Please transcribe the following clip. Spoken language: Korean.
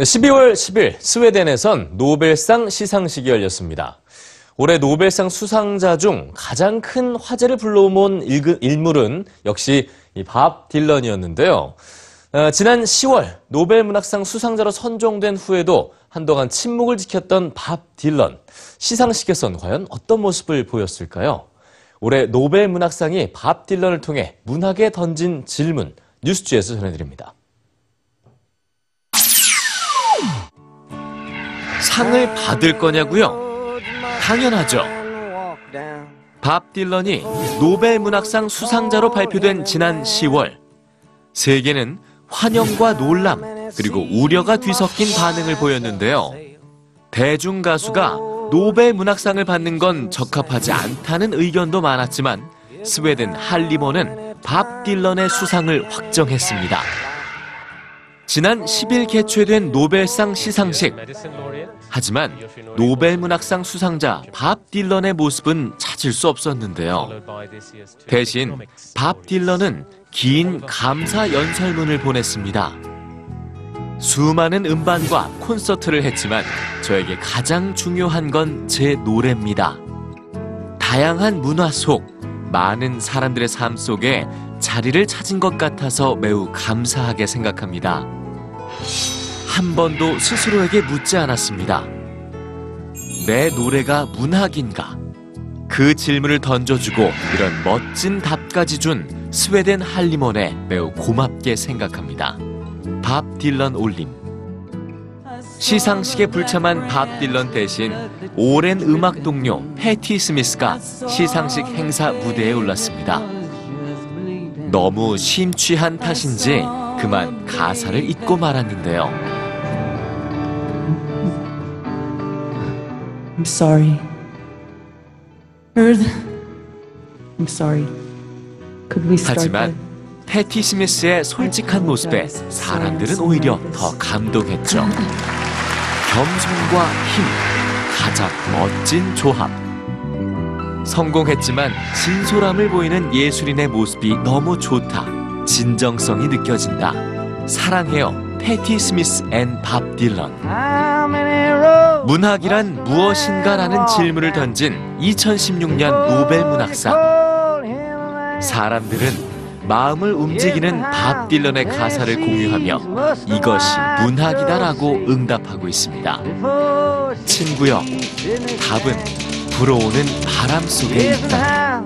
네, 12월 10일 스웨덴에선 노벨상 시상식이 열렸습니다. 올해 노벨상 수상자 중 가장 큰 화제를 불러온 인물은 역시 이밥 딜런이었는데요. 어, 지난 10월 노벨 문학상 수상자로 선정된 후에도 한동안 침묵을 지켰던 밥 딜런. 시상식에선 과연 어떤 모습을 보였을까요? 올해 노벨 문학상이 밥 딜런을 통해 문학에 던진 질문 뉴스지에서 전해드립니다. 상을 받을 거냐고요? 당연하죠. 밥 딜런이 노벨 문학상 수상자로 발표된 지난 10월 세계는 환영과 놀람 그리고 우려가 뒤섞인 반응을 보였는데요. 대중 가수가 노벨 문학상을 받는 건 적합하지 않다는 의견도 많았지만 스웨덴 할리모는 밥 딜런의 수상을 확정했습니다. 지난 10일 개최된 노벨상 시상식. 하지만 노벨 문학상 수상자 밥 딜런의 모습은 찾을 수 없었는데요. 대신 밥 딜런은 긴 감사 연설문을 보냈습니다. 수많은 음반과 콘서트를 했지만 저에게 가장 중요한 건 제 노래입니다. 다양한 문화 속 많은 사람들의 삶 속에 자리를 찾은 것 같아서 매우 감사하게 생각합니다. 한 번도 스스로에게 묻지 않았습니다. 내 노래가 문학인가? 그 질문을 던져주고 이런 멋진 답까지 준 스웨덴 할리몬에 매우 고맙게 생각합니다. 밥 딜런 올림. 시상식에 불참한 밥 딜런 대신 오랜 음악 동료 패티 스미스가 시상식 행사 무대에 올랐습니다. 너무 심취한 탓인지 그만 가사를 잊고 말았는데요. I'm sorry. I'm sorry. Could we start 하지만? 패티 스미스의 솔직한 모습에 사람들은 오히려 더 감동했죠. 겸손과 힘, 가장 멋진 조합. 성공했지만 진솔함을 보이는 예술인의 모습이 너무 좋다. 진정성이 느껴진다. 사랑해요. 패티 스미스 and 밥 딜런. 문학이란 무엇인가라는 질문을 던진 2016년 노벨 문학상. 사람들은 마음을 움직이는 밥 딜런의 가사를 공유하며 이것이 문학이다라고 응답하고 있습니다. 친구여, 답은 불어오는 바람 속에 있다.